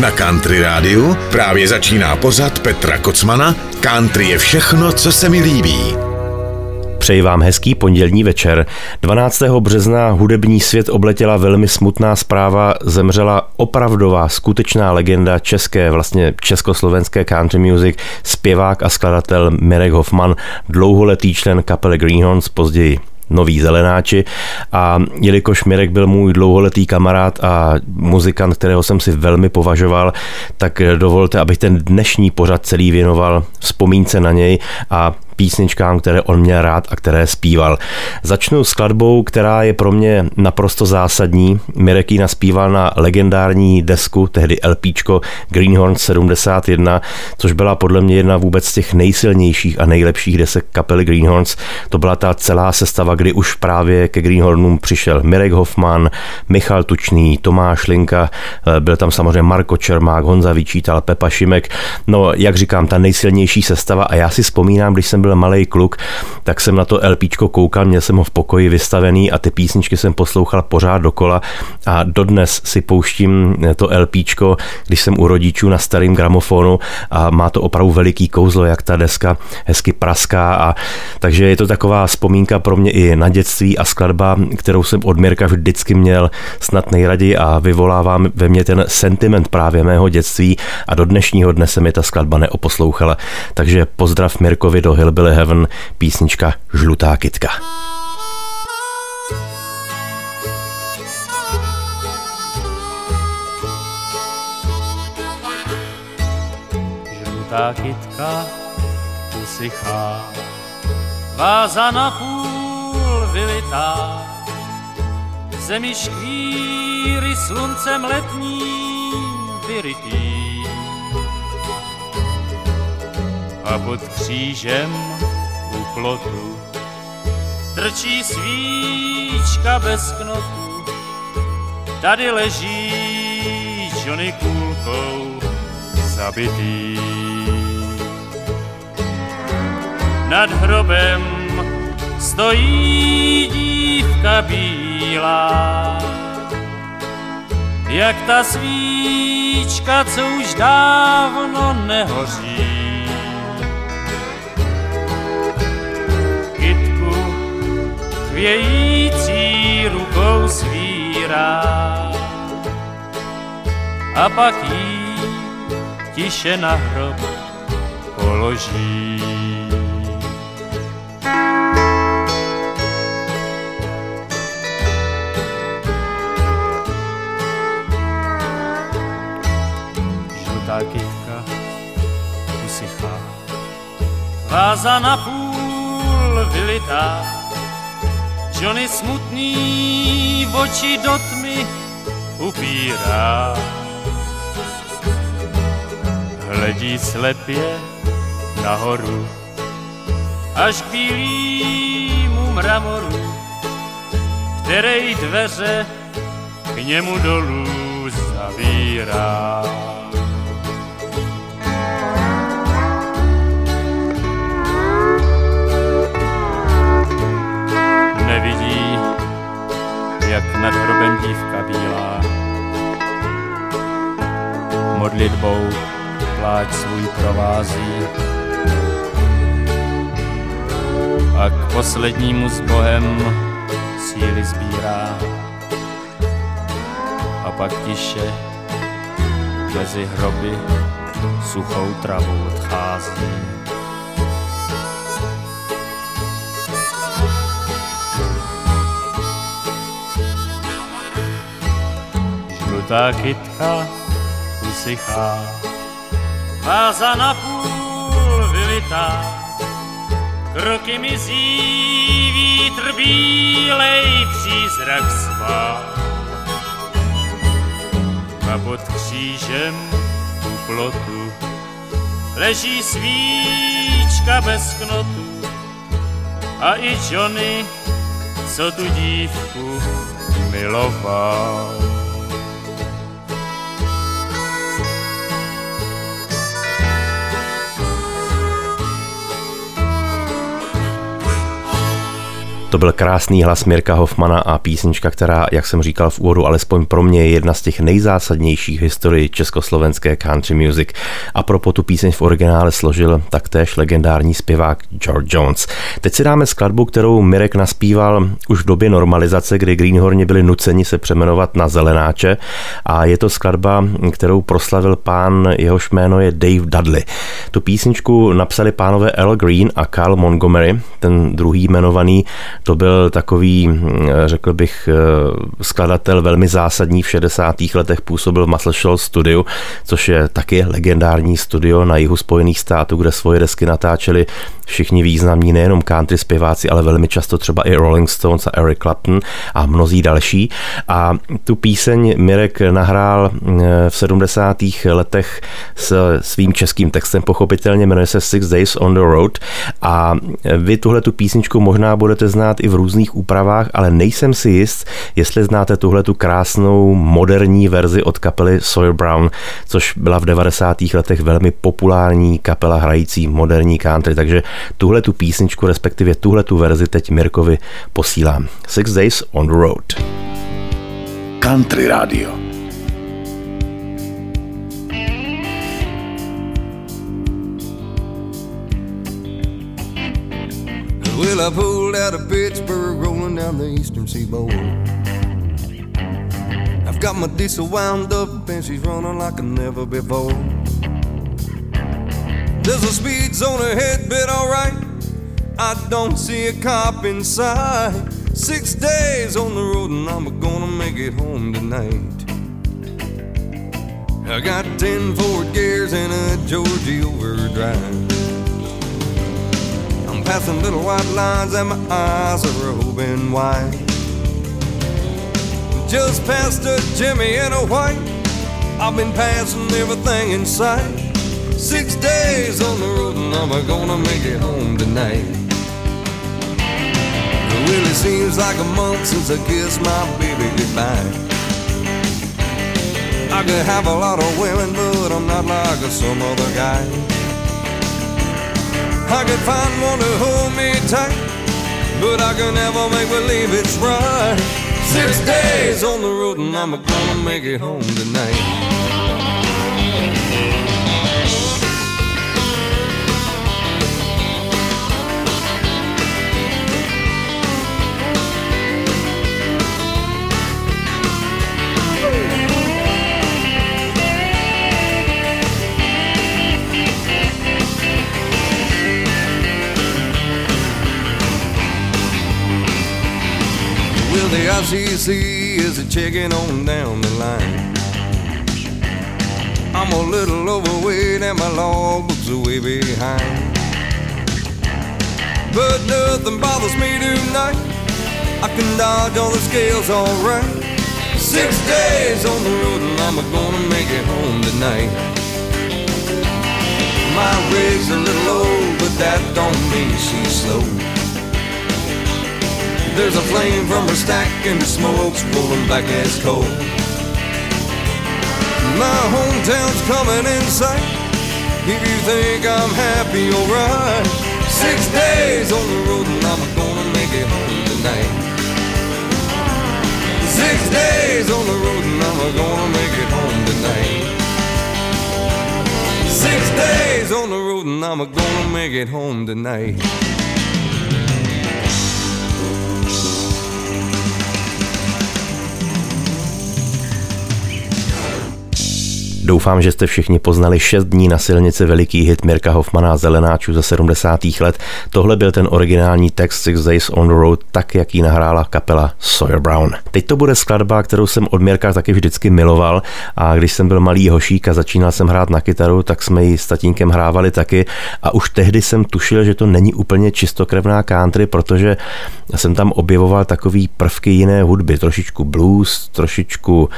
Na Country Rádiu právě začíná pořad Petra Kocmana Country je všechno, co se mi líbí. Přeji vám hezký pondělní večer. 12. března hudební svět obletěla velmi smutná zpráva. Zemřela opravdová, skutečná legenda české, vlastně československé country music, zpěvák a skladatel Mirek Hoffman, dlouholetý člen kapely Greenhorns, později noví zelenáči. A jelikož Mirek byl můj dlouholetý kamarád a muzikant, kterého jsem si velmi považoval, tak dovolte, abych ten dnešní pořad celý věnoval vzpomínce na něj a písničkám, které on měl rád a které zpíval. Začnu skladbou, která je pro mě naprosto zásadní. Mirek ji naspíval na legendární desku, tehdy LPčko Greenhorn 71, což byla podle mě jedna vůbec z těch nejsilnějších a nejlepších desek kapely Greenhorns. To byla ta celá sestava, kdy už právě ke Greenhornům přišel Mirek Hoffman, Michal Tučný, Tomáš Linka, eh, byl tam samozřejmě Marko Čermák, Honza Vyčítal, Pepa Šimek. No, jak říkám, ta nejsilnější sestava a já si vzpomínám, když jsem byl malý kluk, tak jsem na to LPčko koukal, měl jsem ho v pokoji vystavený a ty písničky jsem poslouchal pořád dokola a dodnes si pouštím to LPčko, když jsem u rodičů na starém gramofonu a má to opravdu veliký kouzlo, jak ta deska hezky praská a takže je to taková vzpomínka pro mě i na dětství a skladba, kterou jsem od Mirka vždycky měl snad nejraději a vyvolává ve mně ten sentiment právě mého dětství a do dnešního dne se mi ta skladba neoposlouchala. Takže pozdrav Mirkovi do Hill Hillbilly Heaven, písnička Žlutá kytka. Žlutá kytka usychá, váza na půl vylitá, zemi škvíry sluncem letním vyrytý a pod křížem u plotu trčí svíčka bez knotu. Tady leží Johnny kůlkou zabitý. Nad hrobem stojí dívka bílá, jak ta svíčka, co už dávno nehoří. Chvějící rukou svírá a pak jí tiše na hrob položí. Žlutá kytka usychá, váza na půl vylitá, Johnny smutný oči do tmy upírá. Hledí slepě nahoru, až k bílýmu mramoru, který dveře k němu dolů zavírá. Nad hrobem dívka bílá. Modlitbou pláč svůj provází a k poslednímu s Bohem síly sbírá. A pak tiše mezi hroby suchou travou odchází. Žlutá kytka usychá. Váza na půl vylitá, kroky mizí, vítr bílej přízrak svá. A pod křížem u plotu leží svíčka bez knotu a i Johnny, co tu dívku miloval. To byl krásný hlas Mirka Hoffmana a písnička, která, jak jsem říkal v úvodu, alespoň pro mě je jedna z těch nejzásadnějších historií československé country music. A pro tu píseň v originále složil taktéž legendární zpěvák George Jones. Teď si dáme skladbu, kterou Mirek naspíval už v době normalizace, kdy Greenhorni byli nuceni se přeměnovat na zelenáče a je to skladba, kterou proslavil pán, jehož jméno je Dave Dudley. Tu písničku napsali pánové Al Green a Carl Montgomery, ten druhý jmenovaný, to byl takový, hm, řekl bych, eh, skladatel velmi zásadní v 60. letech, působil v Muscle Studio, což je taky legendární studio na jihu Spojených států, kde svoje desky natáčeli všichni významní, nejenom country zpěváci, ale velmi často třeba i Rolling Stones a Eric Clapton a mnozí další. A tu píseň Mirek nahrál hm, v 70. letech s svým českým textem, pochopitelně jmenuje se Six Days on the Road a vy tuhle tu písničku možná budete znát i v různých úpravách, ale nejsem si jist, jestli znáte tuhle tu krásnou moderní verzi od kapely Sawyer Brown, což byla v 90. letech velmi populární kapela hrající moderní country, takže tuhle tu písničku, respektive tuhle tu verzi teď Mirkovi posílám. Six Days on the Road. Country Radio. Well, I pulled out of Pittsburgh, rolling down the eastern seaboard. I've got my diesel wound up, and she's running like never before. There's a speed zone ahead, but alright. I don't see a cop inside. Six days on the road, and I'm gonna make it home tonight. I got ten Ford gears and a Georgia overdrive. Passing little white lines, and my eyes are open wide. Just past a Jimmy in a white. I've been passing everything in sight. Six days on the road, and I'm gonna make it home tonight. It seems like a month since I kissed my baby goodbye. I could have a lot of women, but I'm not like some other guy. I could find one to hold me tight, but I can never make believe it's right. Six days on the road, and I'm gonna make it home tonight. The ICC is a checking on down the line. I'm a little overweight and my logbook's way behind. But nothing bothers me tonight. I can dodge all the scales alright. Six days on the road and I'm gonna make it home tonight. My rig's a little old, but that don't mean she's slow. There's a flame from her stack and the smoke's rolling back as coal. My hometown's coming in sight. If you think I'm happy, alright. Six days on the road and I'm gonna make it home tonight. Six days on the road and I'm gonna make it home tonight. Six days on the road and I'm gonna make it home tonight. Doufám, že jste všichni poznali 6 dní na silnici veliký hit Mirka Hoffmana Zelenáčů ze 70. let. Tohle byl ten originální text Six Days on the Road, tak jak ji nahrála kapela Sawyer Brown. Teď to bude skladba, kterou jsem od Mirka taky vždycky miloval a když jsem byl malý hošík a začínal jsem hrát na kytaru, tak jsme ji s tatínkem hrávali taky a už tehdy jsem tušil, že to není úplně čistokrevná country, protože jsem tam objevoval takový prvky jiné hudby, trošičku blues, trošičku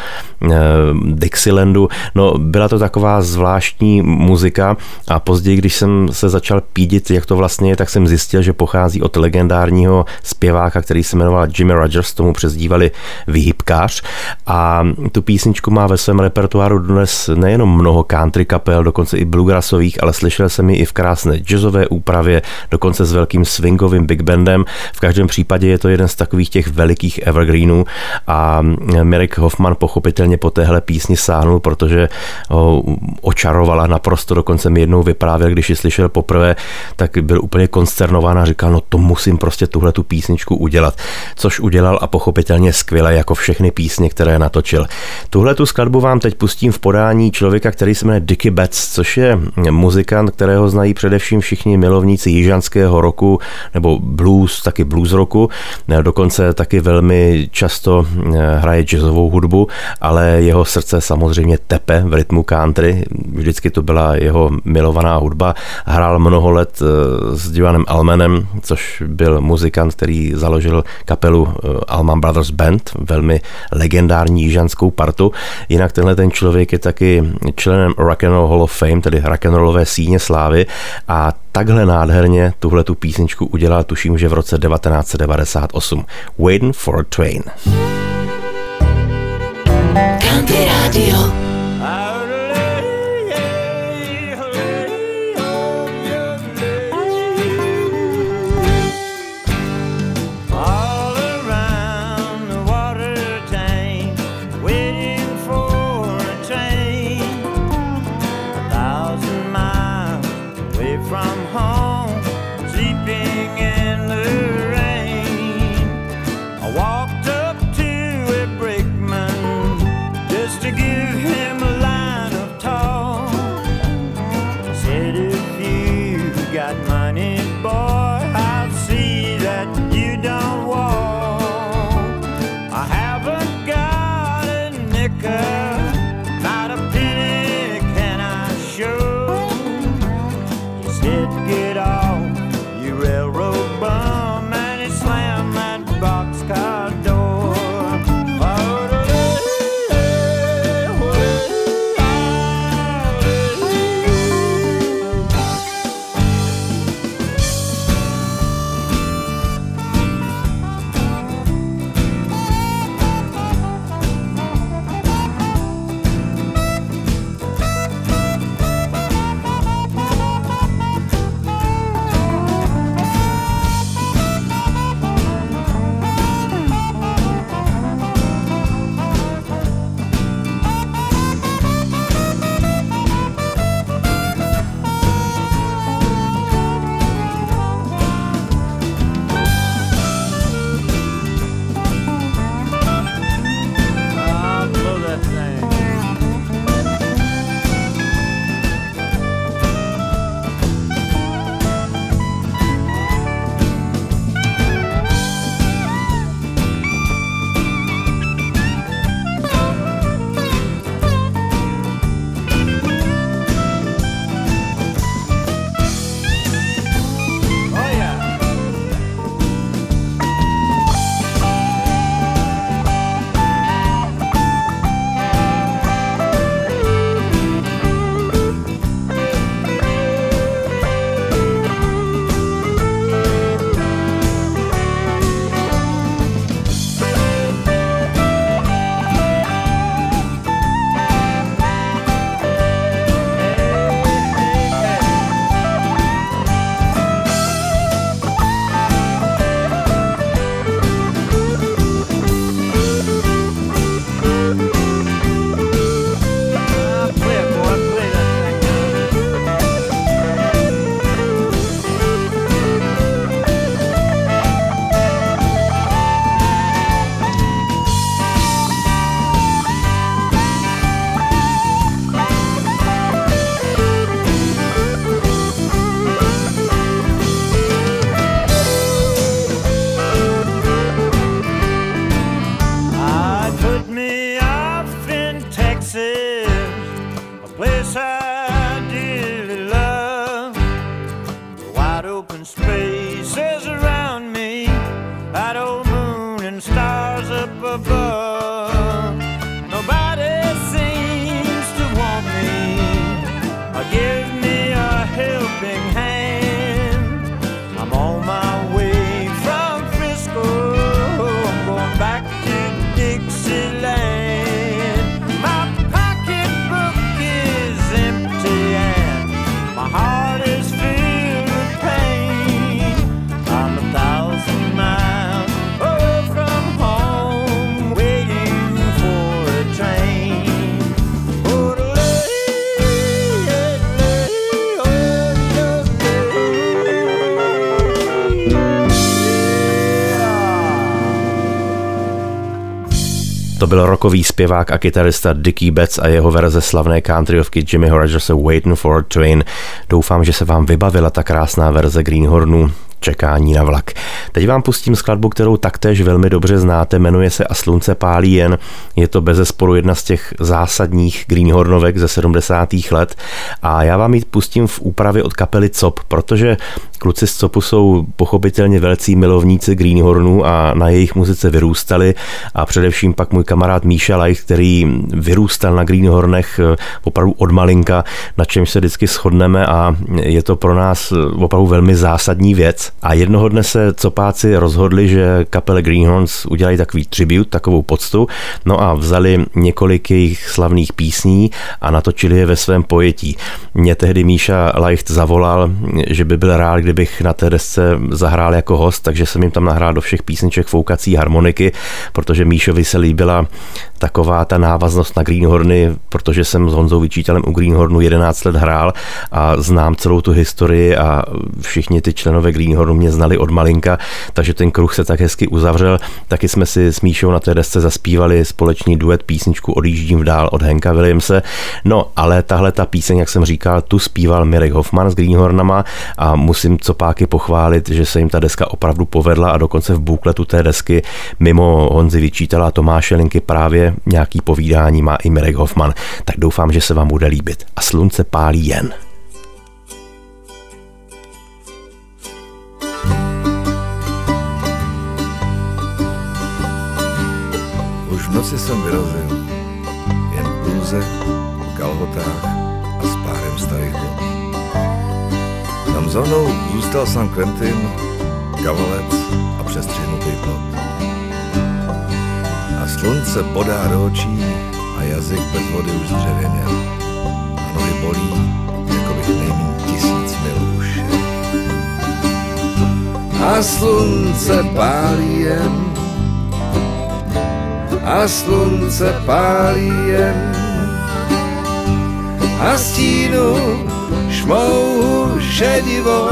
eh, Dixielandu. No byla to taková zvláštní muzika a později, když jsem se začal pídit, jak to vlastně je, tak jsem zjistil, že pochází od legendárního zpěváka, který se jmenoval Jimmy Rogers, tomu přezdívali Vyhybkář a tu písničku má ve svém repertoáru dnes nejenom mnoho country kapel, dokonce i bluegrassových, ale slyšel jsem ji i v krásné jazzové úpravě, dokonce s velkým swingovým big bandem. V každém případě je to jeden z takových těch velikých evergreenů a Mirek Hoffman pochopitelně po téhle písni sáhnul, protože očarovala naprosto, dokonce mi jednou vyprávěl, když ji slyšel poprvé, tak byl úplně konsternován a říkal, no to musím prostě tuhle tu písničku udělat, což udělal a pochopitelně skvěle, jako všechny písně, které natočil. Tuhle tu skladbu vám teď pustím v podání člověka, který se jmenuje Dickie Betts, což je muzikant, kterého znají především všichni milovníci jižanského roku nebo blues, taky blues roku, dokonce taky velmi často eh, hraje jazzovou hudbu, ale jeho srdce samozřejmě tepe v rytmu country, vždycky to byla jeho milovaná hudba. Hrál mnoho let eh, s Divanem Almanem, což byl muzikant, který založil kapelu eh, Alman Brothers Band, velmi legendární jižanskou partu. Jinak tenhle ten člověk je taky členem Rock and Roll Hall of Fame, tedy rock'n'rollové síně slávy a takhle nádherně tuhle tu písničku udělal, tuším, že v roce 1998. Waiting for a Train. Country Radio. To byl rokový zpěvák a kytarista Dickie Betts a jeho verze slavné countryovky Jimmy Rogersa Waiting for a Train. Doufám, že se vám vybavila ta krásná verze Greenhornu čekání na vlak. Teď vám pustím skladbu, kterou taktéž velmi dobře znáte, jmenuje se A slunce pálí jen. Je to bez sporu jedna z těch zásadních Greenhornovek ze 70. let a já vám ji pustím v úpravě od kapely COP, protože kluci z COPu jsou pochopitelně velcí milovníci Greenhornu a na jejich muzice vyrůstali a především pak můj kamarád Míša Lajch, který vyrůstal na Greenhornech eh, opravdu od malinka, na čem se vždycky shodneme a je to pro nás opravdu velmi zásadní věc. A jednoho dne se copáci rozhodli, že kapele Greenhorns udělají takový tribut, takovou poctu, no a vzali několik jejich slavných písní a natočili je ve svém pojetí. Mě tehdy Míša Leicht zavolal, že by byl rád, kdybych na té desce zahrál jako host, takže jsem jim tam nahrál do všech písniček foukací harmoniky, protože Míšovi se líbila taková ta návaznost na Greenhorny, protože jsem s Honzou Vyčítelem u Greenhornu 11 let hrál a znám celou tu historii a všichni ty členové Greenhornu mě znali od malinka, takže ten kruh se tak hezky uzavřel. Taky jsme si s Míšou na té desce zaspívali společný duet písničku Odjíždím v dál od Henka Williamse. No, ale tahle ta píseň, jak jsem říkal, tu zpíval Mirek Hoffman s Greenhornama a musím copáky pochválit, že se jim ta deska opravdu povedla a dokonce v bukletu té desky mimo Honzi Vyčítala a Tomáše Linky právě nějaký povídání má i Mirek Hoffman, tak doufám, že se vám bude líbit. A slunce pálí jen. Už v noci jsem vyrazil, jen v kalhotách Tam za mnou zůstal San Quentin, kavalec a přestřihnutý plot. A slunce bodá do očí a jazyk bez vody už zdřevěněl. A nohy bolí, jako bych nejmín tisíc mil už. A slunce pálí jen a slunce pálí jen a stínu šmouhu šedivou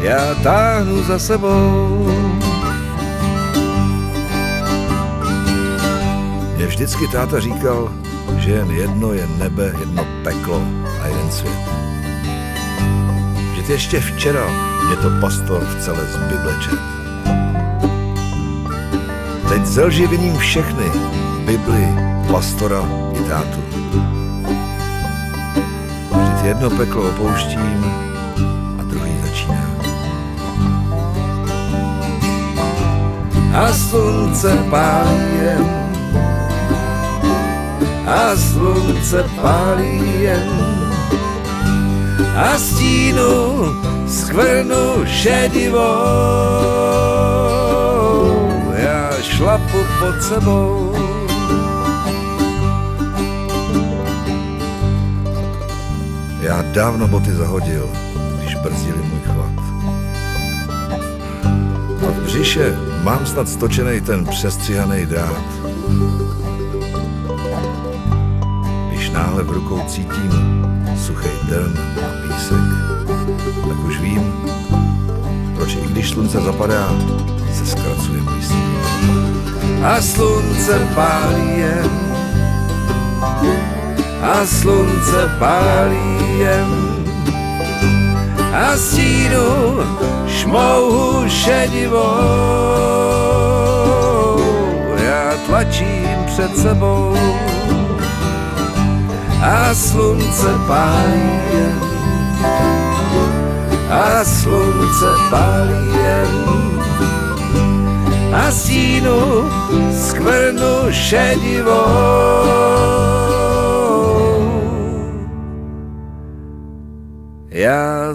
já táhnu za sebou. Mě vždycky táta říkal, že jen jedno je nebe, jedno peklo a jeden svět. Že ještě včera je to pastor v celé z Bible čet. Teď zelži viním všechny, Bibli, pastora i tátu. Jedno peklo opouštím a druhý začíná. A slunce pálí jen, a slunce pálí jen, a stínu skvrnu šedivou šlapu pod sebou. Já dávno boty zahodil, když brzdili můj chvat. A v břiše mám snad stočený ten přestřihaný drát. Když náhle v rukou cítím suchý trn a písek, tak už vím, proč i když slunce zapadá, se zkracuje můj sníh. A slunce pálí jen, a slunce pálí jen, a stínu šmouhu šedivou. Já tlačím před sebou, a slunce pálí jen, a slunce pálí jen a stínu skvrnu šedivou.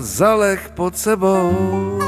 Zalech pod sebou.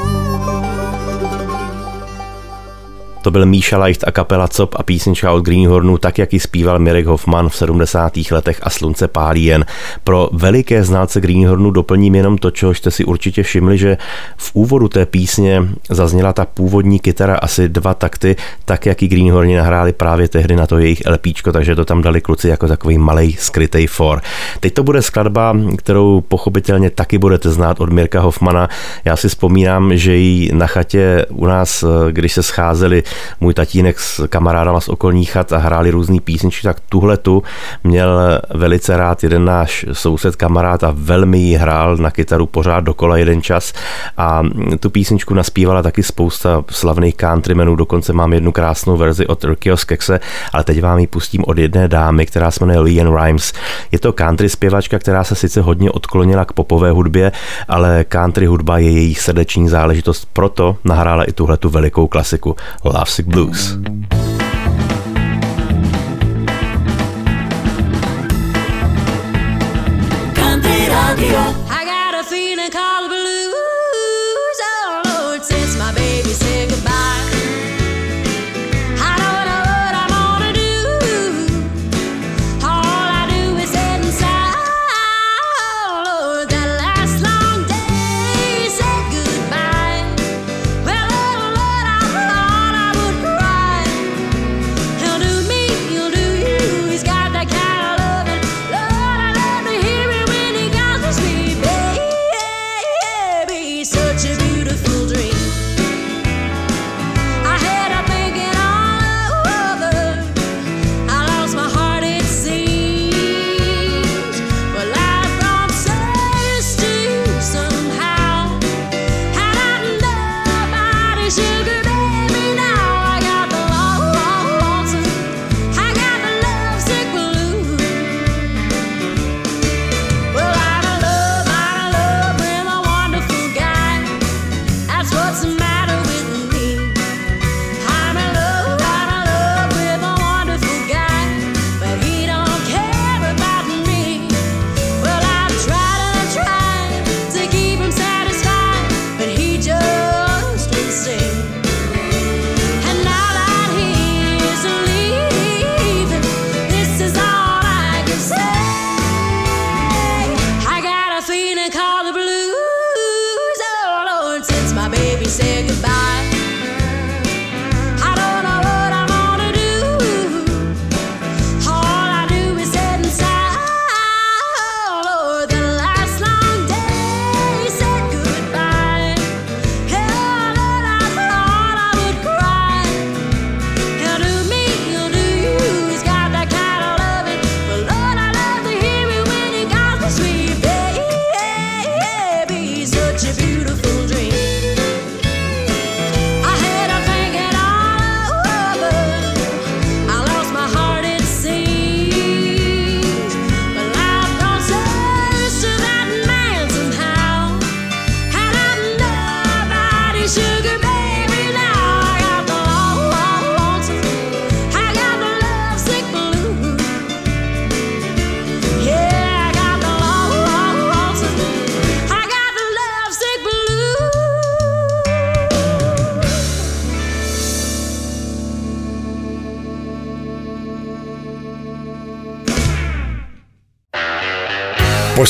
To byl Míša Leicht a kapela Cop a písnička od Greenhornu, tak jak ji zpíval Mirek Hoffman v 70. letech a slunce pálí jen. Pro veliké znalce Greenhornu doplním jenom to, čeho jste si určitě všimli, že v úvodu té písně zazněla ta původní kytara asi dva takty, tak jak ji Greenhorni nahráli právě tehdy na to jejich LPčko, takže to tam dali kluci jako takový malý skrytý for. Teď to bude skladba, kterou pochopitelně taky budete znát od Mirka Hoffmana. Já si vzpomínám, že ji na chatě u nás, když se scházeli můj tatínek s kamarádama z okolních chat a hráli různý písničky, tak tuhle tu měl velice rád jeden náš soused kamarád a velmi ji hrál na kytaru pořád dokola jeden čas a tu písničku naspívala taky spousta slavných countrymenů, dokonce mám jednu krásnou verzi od Rickyho Skekse, ale teď vám ji pustím od jedné dámy, která se jmenuje Leanne Rimes. Je to country zpěvačka, která se sice hodně odklonila k popové hudbě, ale country hudba je její srdeční záležitost, proto nahrála i tuhle tu velikou klasiku Lovesick Blues.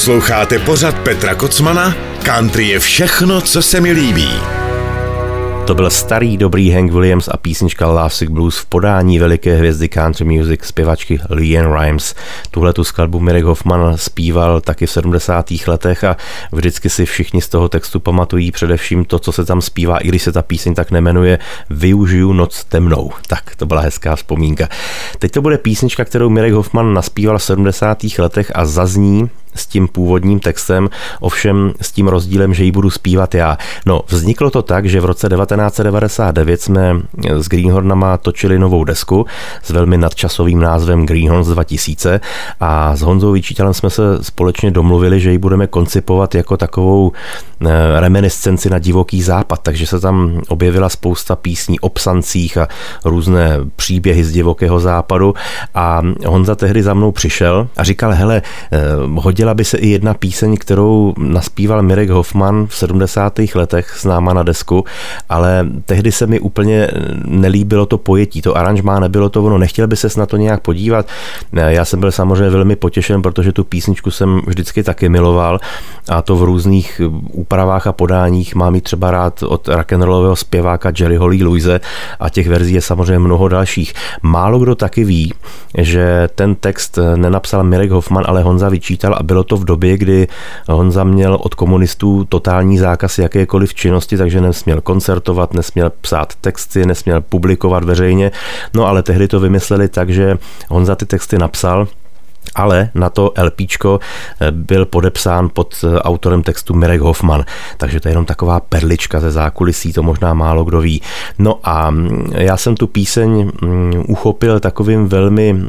Posloucháte pořad Petra Kocmana? Country je všechno, co se mi líbí. To byl starý dobrý Hank Williams a písnička Lovesick Blues v podání veliké hvězdy country music zpěvačky Leanne Rimes. Tuhle tu skladbu Mirek Hoffman zpíval taky v 70. letech a vždycky si všichni z toho textu pamatují především to, co se tam zpívá, i když se ta píseň tak nemenuje Využiju noc temnou. Tak, to byla hezká vzpomínka. Teď to bude písnička, kterou Mirek Hoffman naspíval v 70. letech a zazní s tím původním textem, ovšem s tím rozdílem, že ji budu zpívat já. No, vzniklo to tak, že v roce 1999 jsme s Greenhornama točili novou desku s velmi nadčasovým názvem Greenhorns 2000 a s Honzou Vyčítelem jsme se společně domluvili, že ji budeme koncipovat jako takovou eh, reminiscenci na divoký západ, takže se tam objevila spousta písní o psancích a různé příběhy z divokého západu a Honza tehdy za mnou přišel a říkal, hele, eh, hodila by se i jedna píseň, kterou naspíval Mirek Hoffman v 70. letech s náma na desku, ale tehdy se mi úplně nelíbilo to pojetí, to aranžmá, nebylo to ono, nechtěl by se na to nějak podívat. Já jsem byl samozřejmě velmi potěšen, protože tu písničku jsem vždycky taky miloval a to v různých úpravách a podáních. Mám ji třeba rád od rock'n'rollového zpěváka Jerry Holly Louise a těch verzí je samozřejmě mnoho dalších. Málo kdo taky ví, že ten text nenapsal Mirek Hoffman, ale Honza vyčítal a bylo to v době, kdy Honza měl od komunistů totální zákaz jakékoliv činnosti, takže nesměl koncertovat, nesměl psát texty, nesměl publikovat veřejně. No ale tehdy to vymysleli tak, že Honza ty texty napsal ale na to LPčko eh, byl podepsán pod eh, autorem textu Mirek Hoffman, takže to je jenom taková perlička ze zákulisí, to možná málo kdo ví. No a mm, já jsem tu píseň mm, uchopil takovým velmi mm,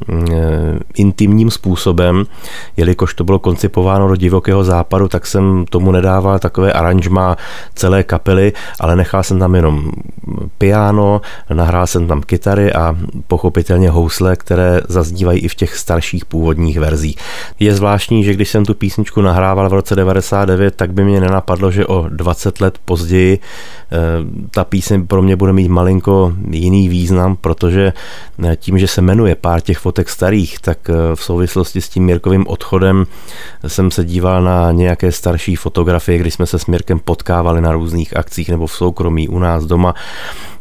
intimním způsobem, jelikož to bylo koncipováno do divokého západu, tak jsem tomu nedával takové aranžma celé kapely, ale nechal jsem tam jenom piano, nahrál jsem tam kytary a pochopitelně housle, které zaznívají i v těch starších původních původních verzí. Je zvláštní, že když jsem tu písničku nahrával v roce 99, tak by mě nenapadlo, že o 20 let později eh, ta píseň pro mě bude mít malinko jiný význam, protože eh, tím, že se jmenuje pár těch fotek starých, tak eh, v souvislosti s tím Mirkovým odchodem jsem se díval na nějaké starší fotografie, kdy jsme se s Mirkem potkávali na různých akcích nebo v soukromí u nás doma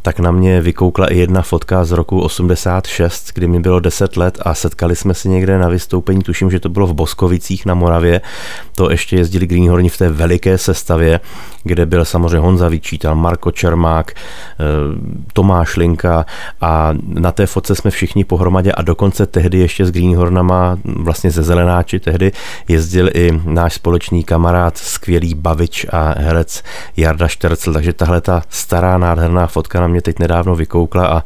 tak na mě vykoukla i jedna fotka z roku 86, kdy mi bylo 10 let a setkali jsme se někde na vystoupení, tuším, že to bylo v Boskovicích na Moravě. To ještě jezdili Greenhorni v té veliké sestavě, kde byl samozřejmě Honza Vyčítal, Marko Čermák, eh, Tomáš Linka. A na té fotce jsme všichni pohromadě a dokonce tehdy ještě s Greenhornama, vlastně ze Zelenáči tehdy, jezdil i náš společný kamarád, skvělý bavič a herec Jarda Štercl, takže tahle ta stará nádherná fotka na mě teď nedávno vykoukla a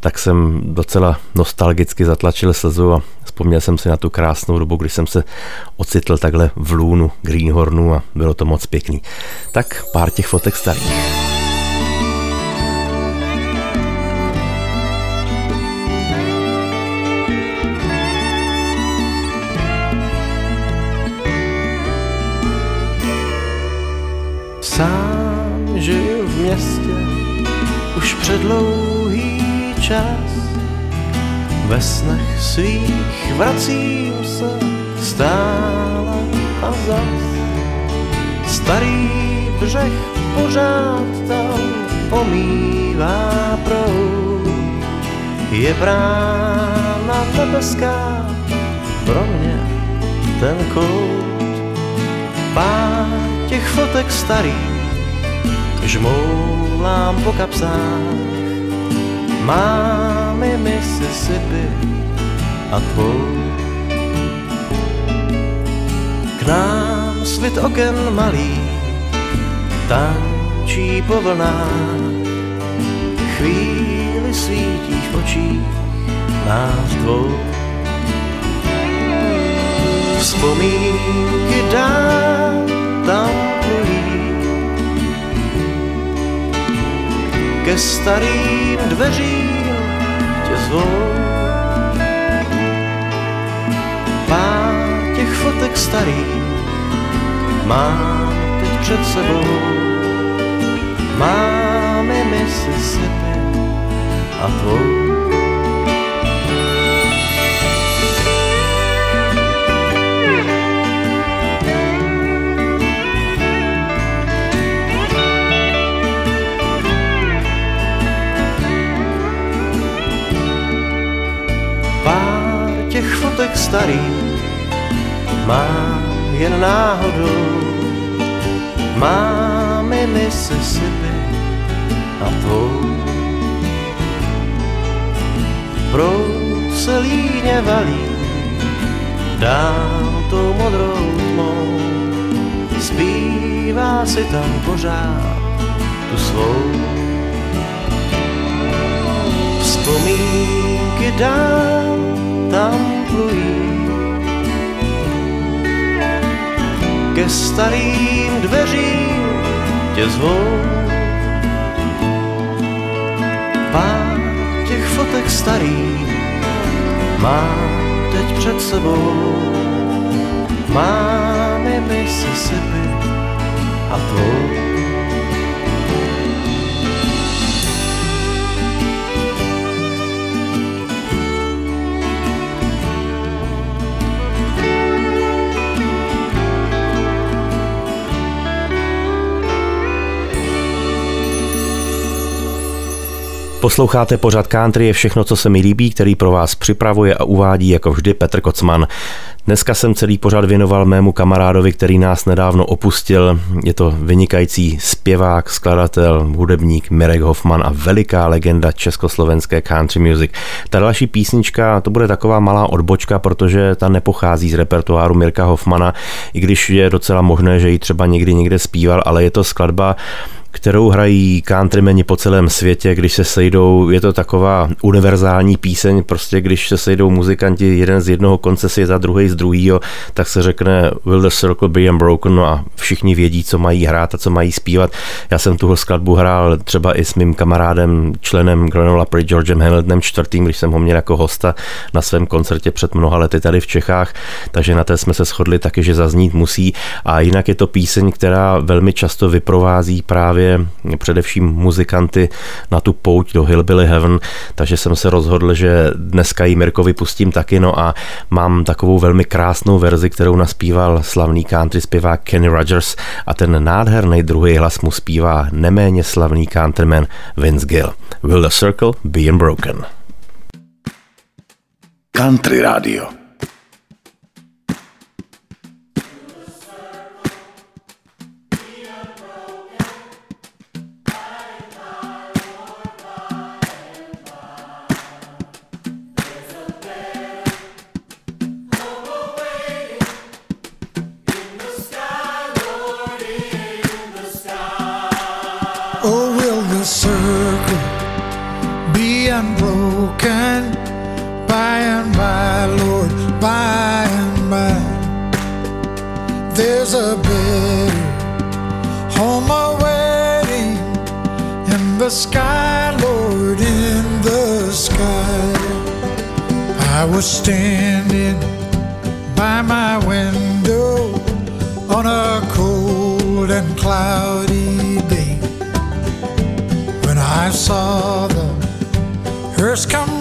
tak jsem docela nostalgicky zatlačil slzu a vzpomněl jsem si na tu krásnou dobu, kdy jsem se ocitl takhle v lůnu Greenhornu a bylo to moc pěkný. Tak pár těch fotek starých. Už předlouhý čas. Ve snech svých vracím se stále a zas. Starý břeh pořád tam pomývá proud. Je brána nebeská pro mě ten kout. Pár těch fotek starých žmoulám po kapsách. Máme Mississippi a tvou. K nám svit oken malý tančí po vlnách. Chvíli svítíš v očích nás dvou. Vzpomínky dál tam ke starým dveřím tě zvou. Pár těch fotek starých mám teď před sebou. Máme Mississippi a tvou. Fotek starý mám jen náhodou. Máme Mississippi a tvou. Proud se líně valí dál tou modrou tmou. Zpívá si tam pořád tu svou. Vzpomínky dál tam plují. Ke starým dveřím tě zvou. Pár těch fotek starých mám teď před sebou. Máme Mississippi a tvou. Posloucháte pořad Country je všechno, co se mi líbí, který pro vás připravuje a uvádí jako vždy Petr Kocman. Dneska jsem celý pořad věnoval mému kamarádovi, který nás nedávno opustil. Je to vynikající zpěvák, skladatel, hudebník Mirek Hoffman a veliká legenda československé country music. Ta další písnička, to bude taková malá odbočka, protože ta nepochází z repertoáru Mirka Hoffmana, i když je docela možné, že ji třeba někdy někde zpíval, ale je to skladba, kterou hrají countrymeni po celém světě, když se sejdou, je to taková univerzální píseň, prostě když se sejdou muzikanti jeden z jednoho konce světa, druhý z druhého, tak se řekne Will the Circle be unbroken no a všichni vědí, co mají hrát a co mají zpívat. Já jsem tuhle skladbu hrál třeba i s mým kamarádem, členem Granola Pri Georgem Hamiltonem čtvrtým, když jsem ho měl jako hosta na svém koncertě před mnoha lety tady v Čechách, takže na té jsme se shodli taky, že zaznít musí. A jinak je to píseň, která velmi často vyprovází právě především muzikanty na tu pouť do Hillbilly Heaven, takže jsem se rozhodl, že dneska ji Mirko vypustím taky, no a mám takovou velmi krásnou verzi, kterou naspíval slavný country zpěvák Kenny Rogers a ten nádherný druhý hlas mu zpívá neméně slavný countryman Vince Gill. Will the circle be unbroken? Country Radio. I was standing by my window on a cold and cloudy day. When I saw the hearse come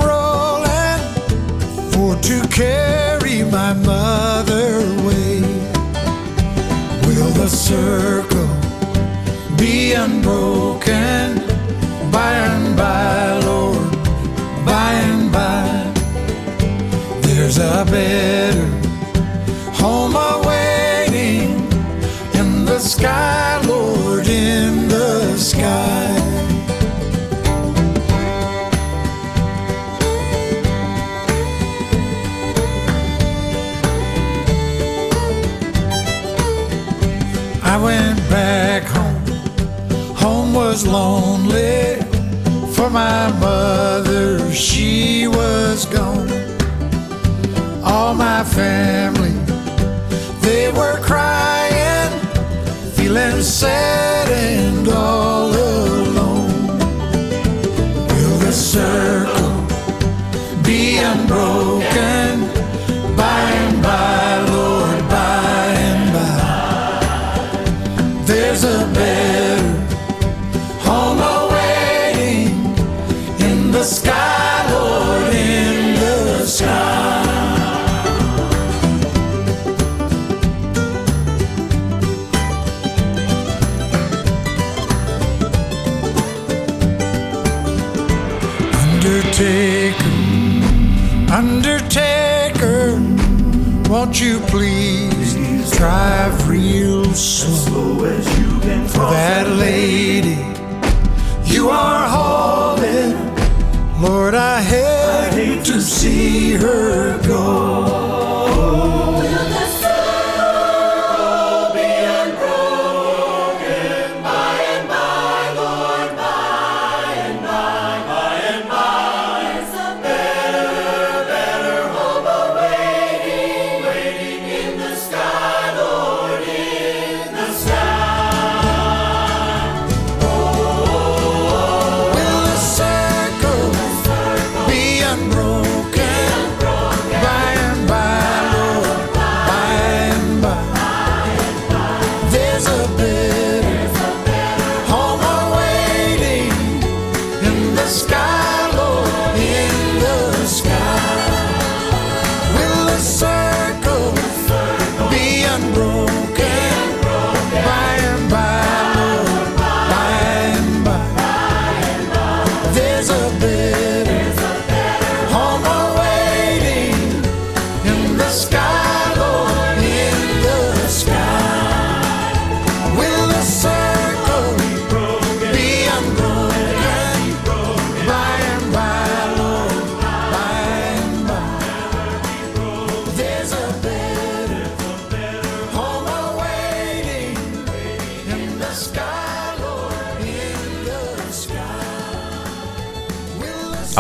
family, they were crying, feeling sad and all alone. Will the circle Undertaker, won't you please drive real slow for that lady you are holding? Lord, I hate to see her go.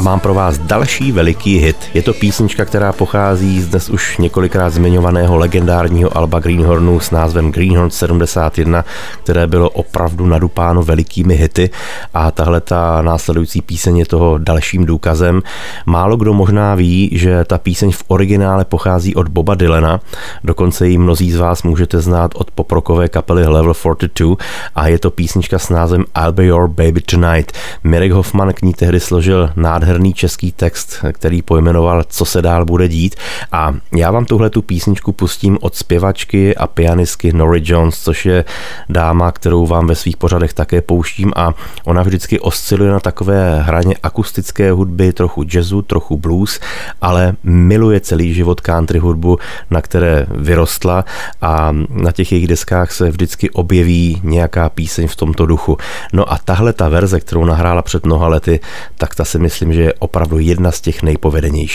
Mám pro vás další veliký hit. Je to písnička, která pochází z dnes už několikrát zmiňovaného legendárního Alba Greenhornu s názvem Greenhorn 71, které bylo opravdu nadupáno velikými hity a tahle ta následující píseň je toho dalším důkazem. Málo kdo možná ví, že ta píseň v originále pochází od Boba Dylana, dokonce ji mnozí z vás můžete znát od poprokové kapely Level 42 a je to písnička s názvem I'll Be Your Baby Tonight. Mirek Hoffman k ní tehdy složil nádherný český text, který pojmenoval Co se dál bude dít a já vám tuhle tu písničku pustím od zpěvačky a pianistky Nori Jones, což je dáma, kterou vám ve svých pořadech také pouštím a ona vždycky osciluje na takové hraně akustické hudby, trochu jazzu, trochu blues, ale miluje celý život country hudbu, na které vyrostla a na těch jejich deskách se vždycky objeví nějaká píseň v tomto duchu. No a tahle ta verze, kterou nahrála před mnoha lety, tak ta si myslím, že je opravdu jedna z těch nejpovedenějších.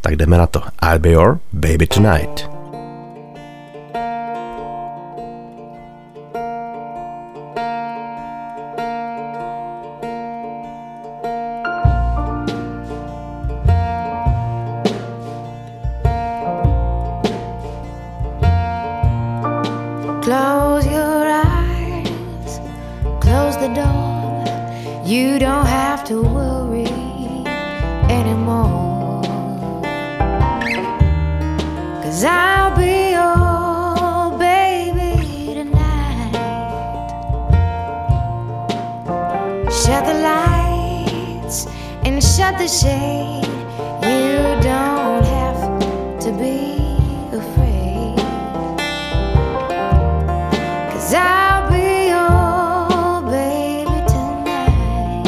Tak jdeme na to. I'll be your baby tonight. The shade. You don't have to be afraid. Cause I'll be your baby tonight.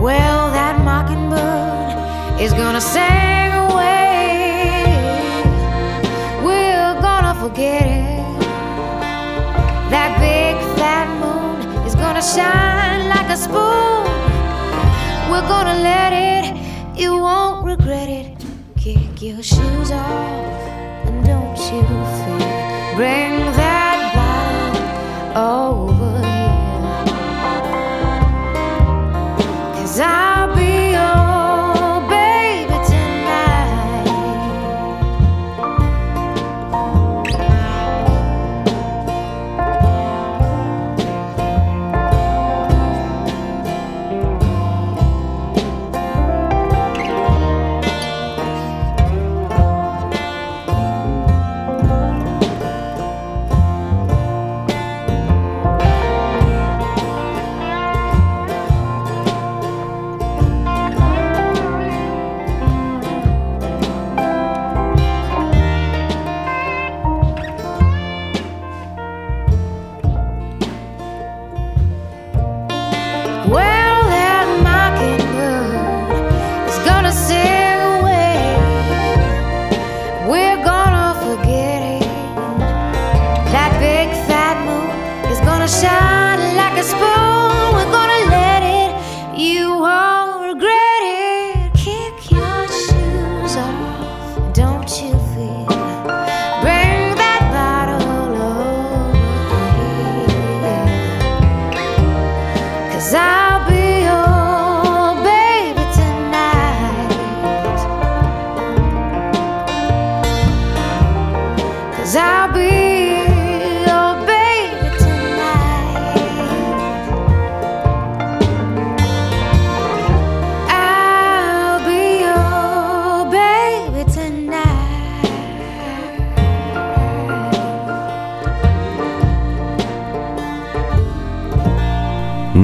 Well, that mockingbird is gonna sing away. We're gonna forget it. That big fat moon is gonna shine like a spoon. We're gonna let it, you won't regret it. Kick your shoes off and don't you fear.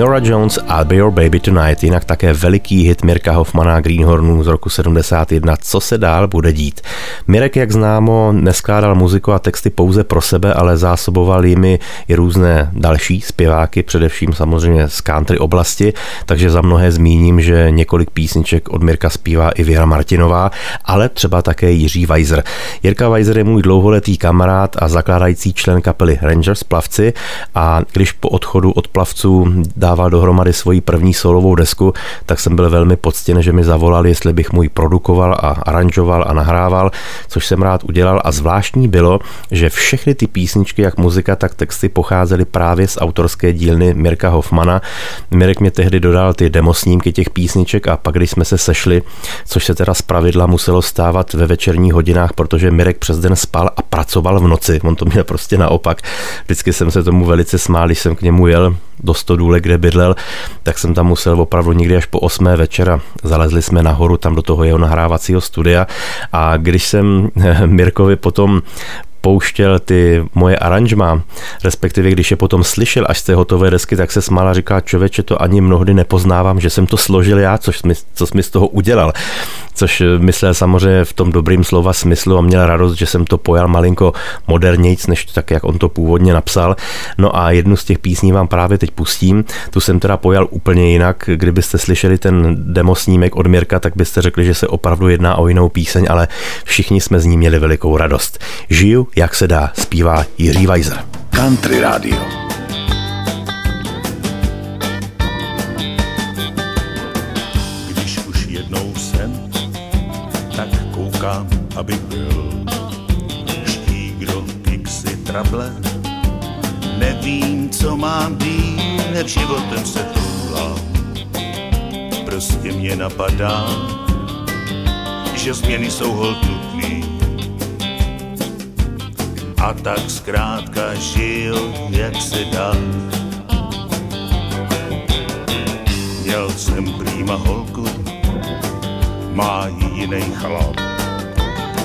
Nora Jones I'll Be Your Baby Tonight, jinak také veliký hit Mirka Hoffmana Greenhornů z roku 71 Co se dál bude dít. Mirek, jak známo, neskládal muziku a texty pouze pro sebe, ale zásoboval jimi i různé další zpěváky, především samozřejmě z country oblasti, takže za mnohé zmíním, že několik písniček od Mirka zpívá i Věra Martinová, ale třeba také Jiří Weiser. Jirka Weiser je můj dlouholetý kamarád a zakládající člen kapely Rangers Plavci a když po odchodu od plavců dával dohromady svoji první solovou desku, tak jsem byl velmi poctěn, že mi zavolal, jestli bych mu ji produkoval a aranžoval a nahrával, což jsem rád udělal a zvláštní bylo, že všechny ty písničky, jak muzika, tak texty pocházely právě z autorské dílny Mirka Hoffmana. Mirek mě tehdy dodal ty demosnímky těch písniček a pak, když jsme se sešli, což se teda z pravidla muselo stávat ve večerních hodinách, protože Mirek přes den spal a pracoval v noci. On to měl prostě naopak. Vždycky jsem se tomu velice smál, když jsem k němu jel do Stodůle, kde bydlel, tak jsem tam musel opravdu někdy až po 8. večera. Zalezli jsme nahoru tam do toho jeho nahrávacího studia a když jsem Mirkovi potom pouštěl ty moje aranžma, respektive když je potom slyšel až z té hotové desky, tak se smála a říká, člověče, to ani mnohdy nepoznávám, že jsem to složil já, což mi, co jsi mi z toho udělal. Což myslel samozřejmě v tom dobrým slova smyslu a měl radost, že jsem to pojal malinko modernějc, než tak, jak on to původně napsal. No a jednu z těch písní vám právě teď pustím. Tu jsem teda pojal úplně jinak. Kdybyste slyšeli ten demo snímek od Mirka, tak byste řekli, že se opravdu jedná o jinou píseň, ale všichni jsme z ní měli velikou radost. Žiju jak se dá, zpívá Jiří Weiser. Country Radio. Když už jednou jsem, tak koukám, aby byl štík do kiksy trable. Nevím, co mám dít, životem se toulám. Prostě mě napadá, že změny jsou hold nutný a tak zkrátka žil, jak se dá. Měl jsem prýma holku, má jiný chlap.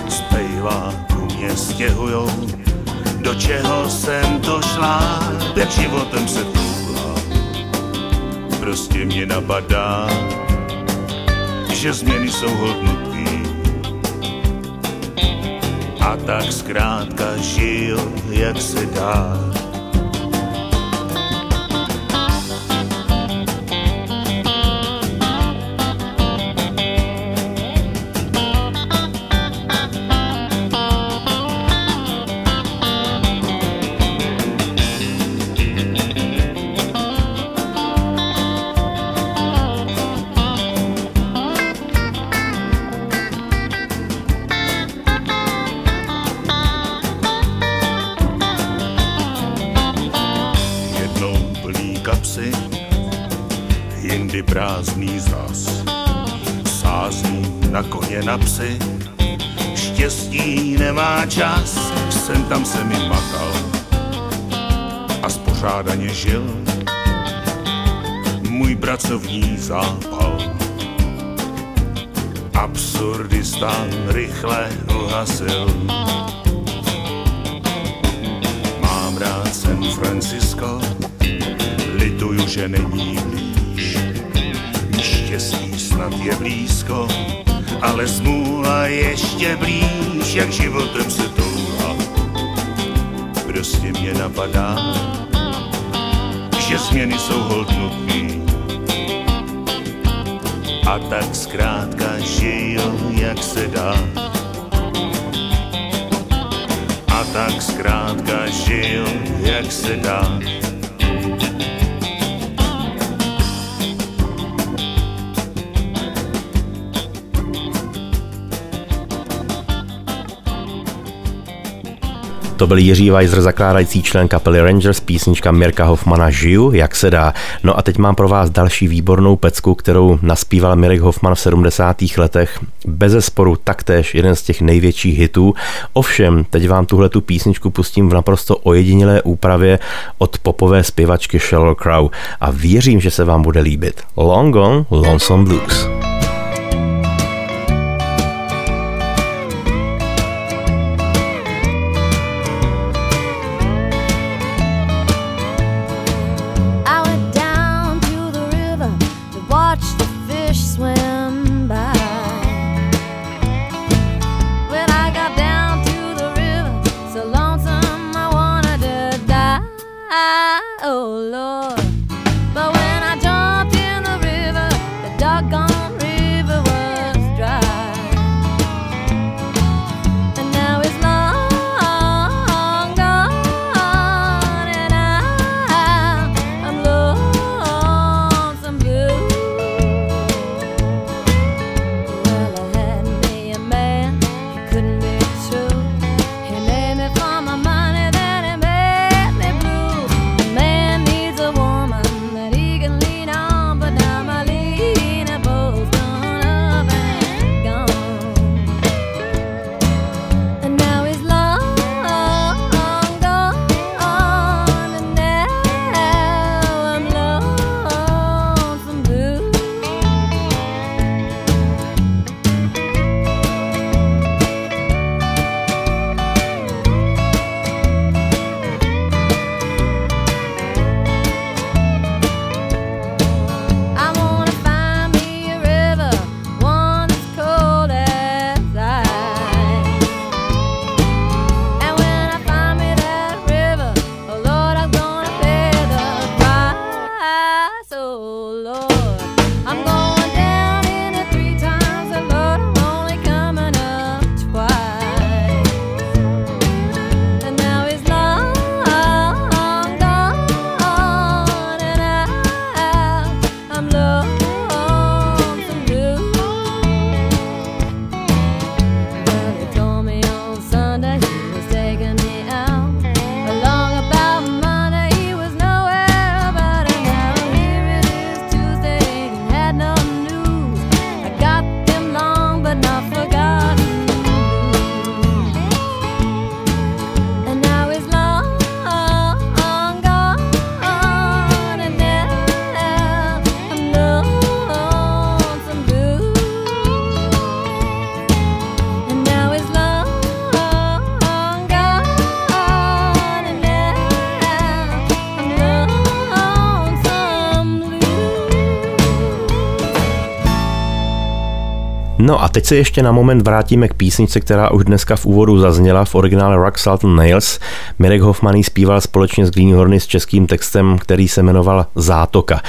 Z pejváku mě stěhujou, do čeho jsem to šla, jak životem se tuhlá. Prostě mě napadá, že změny jsou hodnotný a tak zkrátka žil, jak se dá. Sem tam se mi makal a spořádaně žil můj pracovní zápal. Absurdistán rychle uhasil. Mám rád San Francisco, lituju, že není blíž. Štěstí snad je blízko, ale smůla ještě blíž, jak životem se touha. Mě napadá, že změny jsou hodnotný. A tak zkrátka žiju, jak se dá. A tak zkrátka žiju, jak se dá. To byl Jiří Weiser, zakládající člen kapely Rangers, písnička Mirka Hoffmana Žiju, jak se dá. No a teď mám pro vás další výbornou pecku, kterou naspíval Mirek Hoffman v 70. letech. Bez zesporu taktéž jeden z těch největších hitů. Ovšem, teď vám tuhle tu písničku pustím v naprosto ojedinělé úpravě od popové zpěvačky Sheryl Crow a věřím, že se vám bude líbit. Long Gone Lonesome Blues. No a teď se ještě na moment vrátíme k písničce, která už dneska v úvodu zazněla v originále Rock Salt and Nails. Mirek Hoffman zpíval společně s Greenhorny s českým textem, který se jmenoval Zátoka.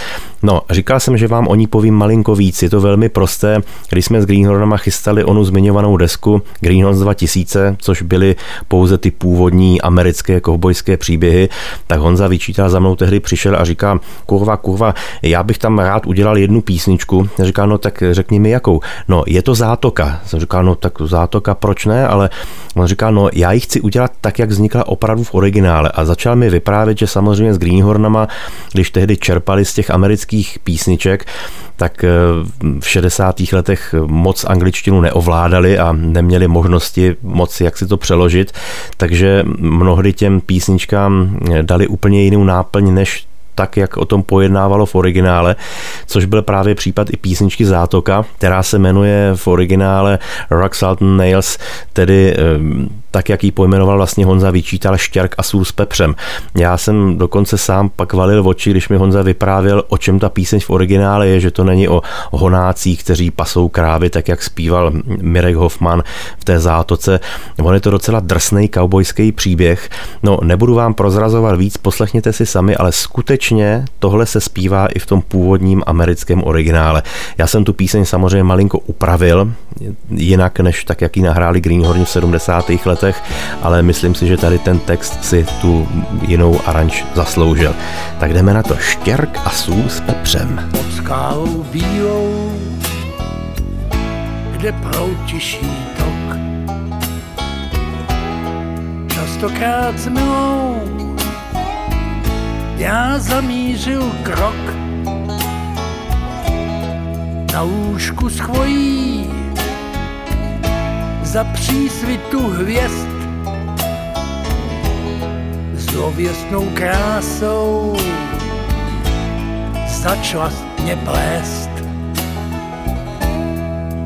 No, říkal jsem, že vám o ní povím malinko víc. Je to velmi prosté. Když jsme s Greenhornama chystali onu zmiňovanou desku Greenhorns 2000, což byly pouze ty původní americké kovbojské příběhy, tak Honza vyčítal za mnou tehdy přišel a říká, kurva, kurva, já bych tam rád udělal jednu písničku. Říká, no tak řekni mi jakou. No, je to zátoka. Jsem říkal, no tak zátoka, proč ne? Ale on říkal, no já ji chci udělat tak, jak vznikla opravdu v originále. A začal mi vyprávět, že samozřejmě s Greenhornama, když tehdy čerpali z těch amerických písniček, tak eh, v 60. letech moc angličtinu neovládali a neměli možnosti moc jak si to přeložit, takže mnohdy těm písničkám dali úplně jinou náplň, než tak, jak o tom pojednávalo v originále, což byl právě případ i písničky Zátoka, která se jmenuje v originále Rock Salt Nails, tedy eh, tak, jak ji pojmenoval vlastně Honza, vyčítal štěrk a sůl s pepřem. Já jsem dokonce sám pak valil oči, když mi Honza vyprávěl, o čem ta píseň v originále je, že to není o honácích, kteří pasou krávy, tak jak zpíval Mirek Hoffman v té zátoce. On je to docela drsný kaubojský příběh. No, nebudu vám prozrazovat víc, poslechněte si sami, ale skutečně tohle se zpívá i v tom původním americkém originále. Já jsem tu píseň samozřejmě malinko upravil, jinak než tak, jak ji nahráli Greenhorni v 70. letech letech, ale myslím si, že tady ten text si tu jinou aranž zasloužil. Tak jdeme na to štěrk a sůl s pepřem. Pod skálou bílou, kde proud tiší tok. Častokrát s milou já zamířil krok na lůžku s chvojí za přísvitu hvězd zlověstnou krásou začala mě plést.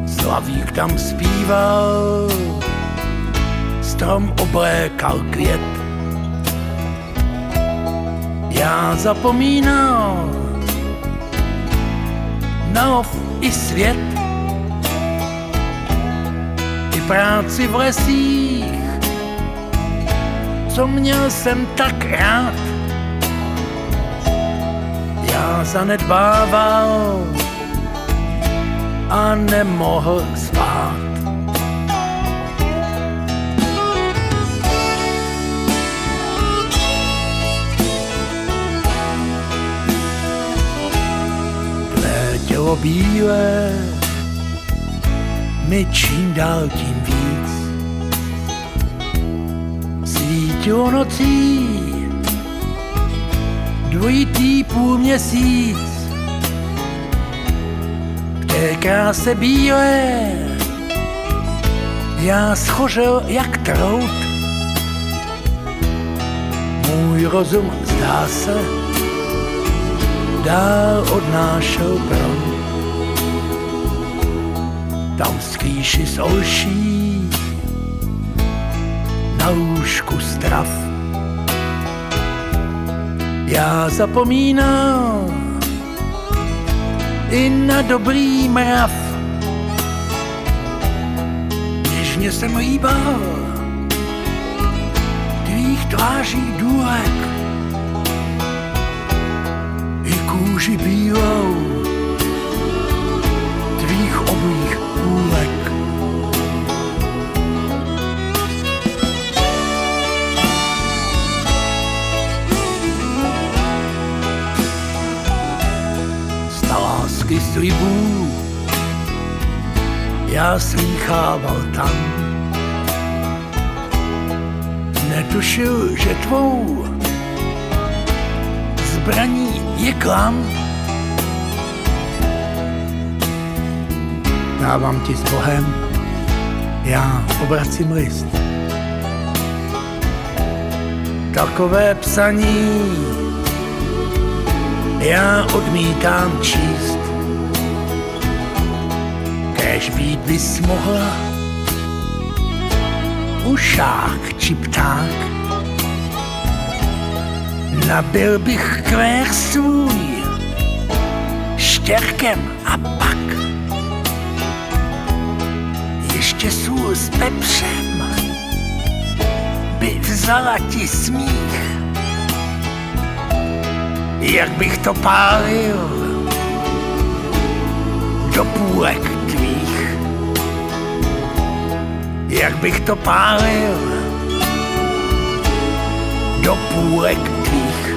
Slavík tam zpíval, strom oblékal květ. Já zapomínal na ov i svět práci v lesích, co měl jsem tak rád. Já zanedbával a nemohl spát. Tělo bílé mi čím dál tím svítilo nocí. Dvojitý půl měsíc v té kráse bílé. Já schořel jak trout. Můj rozum zdá se dál odnášel prout. Tam z olší na lůžku strav. Já zapomínám i na dobrý mrav. Něžně jsem líbal tvých tváří důlek i kůži bílou já slýchával tam. Netušil, že tvou zbraní je klam. dávám ti s Bohem, já obracím list. Takové psaní já odmítám číst. Kéž být bys mohla ušák či pták. Nabil bych kvér svůj štěrkem a pak ještě sůl s pepřem by vzala ti smích. Jak bych to pálil do půlek Jak bych to pálil do půlek tvých.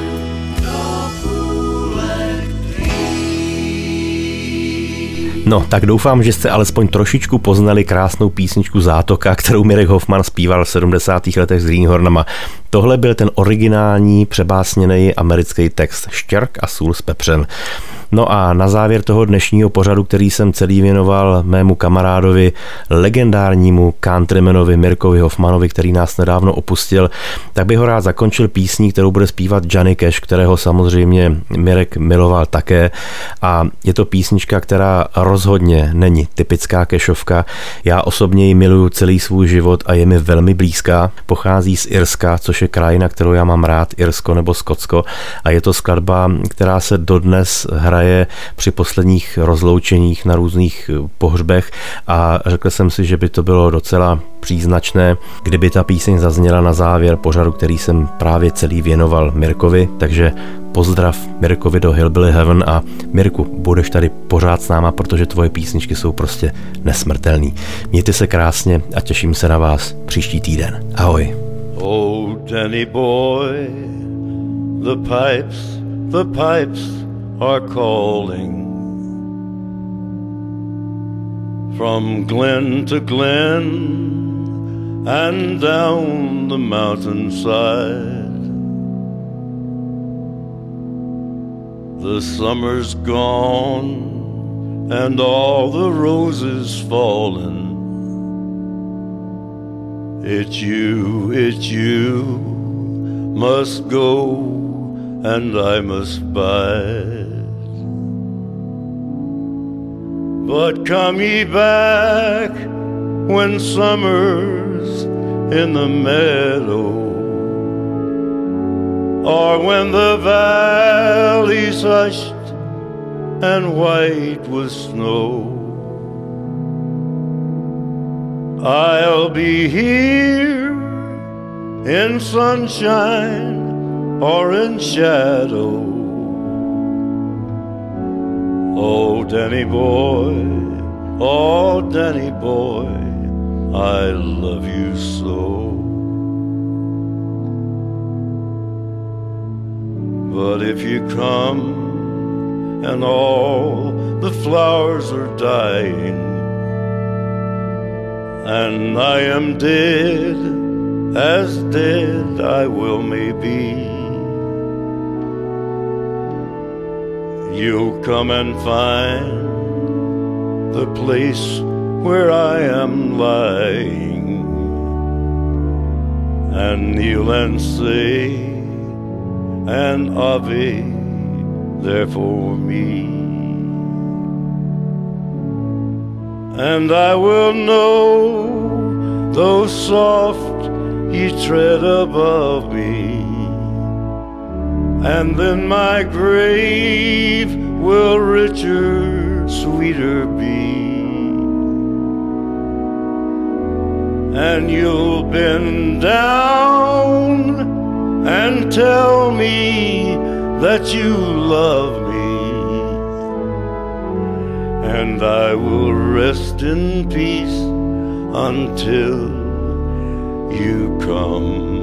No, tak doufám, že jste alespoň trošičku poznali krásnou písničku Zátoka, kterou Mirek Hoffman zpíval v 70. letech s Greenhornama. Tohle byl ten originální přebásněný americký text Štěrk a sůl z pepřen. No a na závěr toho dnešního pořadu, který jsem celý věnoval mému kamarádovi, legendárnímu countrymanovi Mirkovi Hoffmanovi, který nás nedávno opustil, tak bych ho rád zakončil písní, kterou bude zpívat Johnny Cash, kterého samozřejmě Mirek miloval také. A je to písnička, která rozhodně není typická kešovka. Já osobně ji miluju celý svůj život a je mi velmi blízká. Pochází z Irska, což je krajina, kterou já mám rád, Irsko nebo Skotsko. A je to skladba, která se dodnes hraje při posledních rozloučeních na různých pohřbech a řekl jsem si, že by to bylo docela příznačné, kdyby ta píseň zazněla na závěr pořadu, který jsem právě celý věnoval Mirkovi, takže pozdrav Mirkovi do Hillbilly Heaven a Mirku, budeš tady pořád s náma, protože tvoje písničky jsou prostě nesmrtelný. Mějte se krásně a těším se na vás příští týden. Ahoj. Oh, Danny boy, the pipes, the pipes are calling. From glen to glen and down the mountainside. The summer's gone and all the roses fallen. It's you, it's you must go and I must bide. But come ye back when summer's in the meadow or when the valley's hushed and white with snow. I'll be here in sunshine or in shadow. Oh, Danny boy, oh, Danny boy, I love you so. But if you come and all the flowers are dying, and I am dead, as dead I will may be. You'll come and find the place where I am lying, and kneel and say, an Ave there for me. And I will know, though soft ye tread above me, and then my grave will richer, sweeter be. And you'll bend down and tell me that you love me and I will rest in peace until you come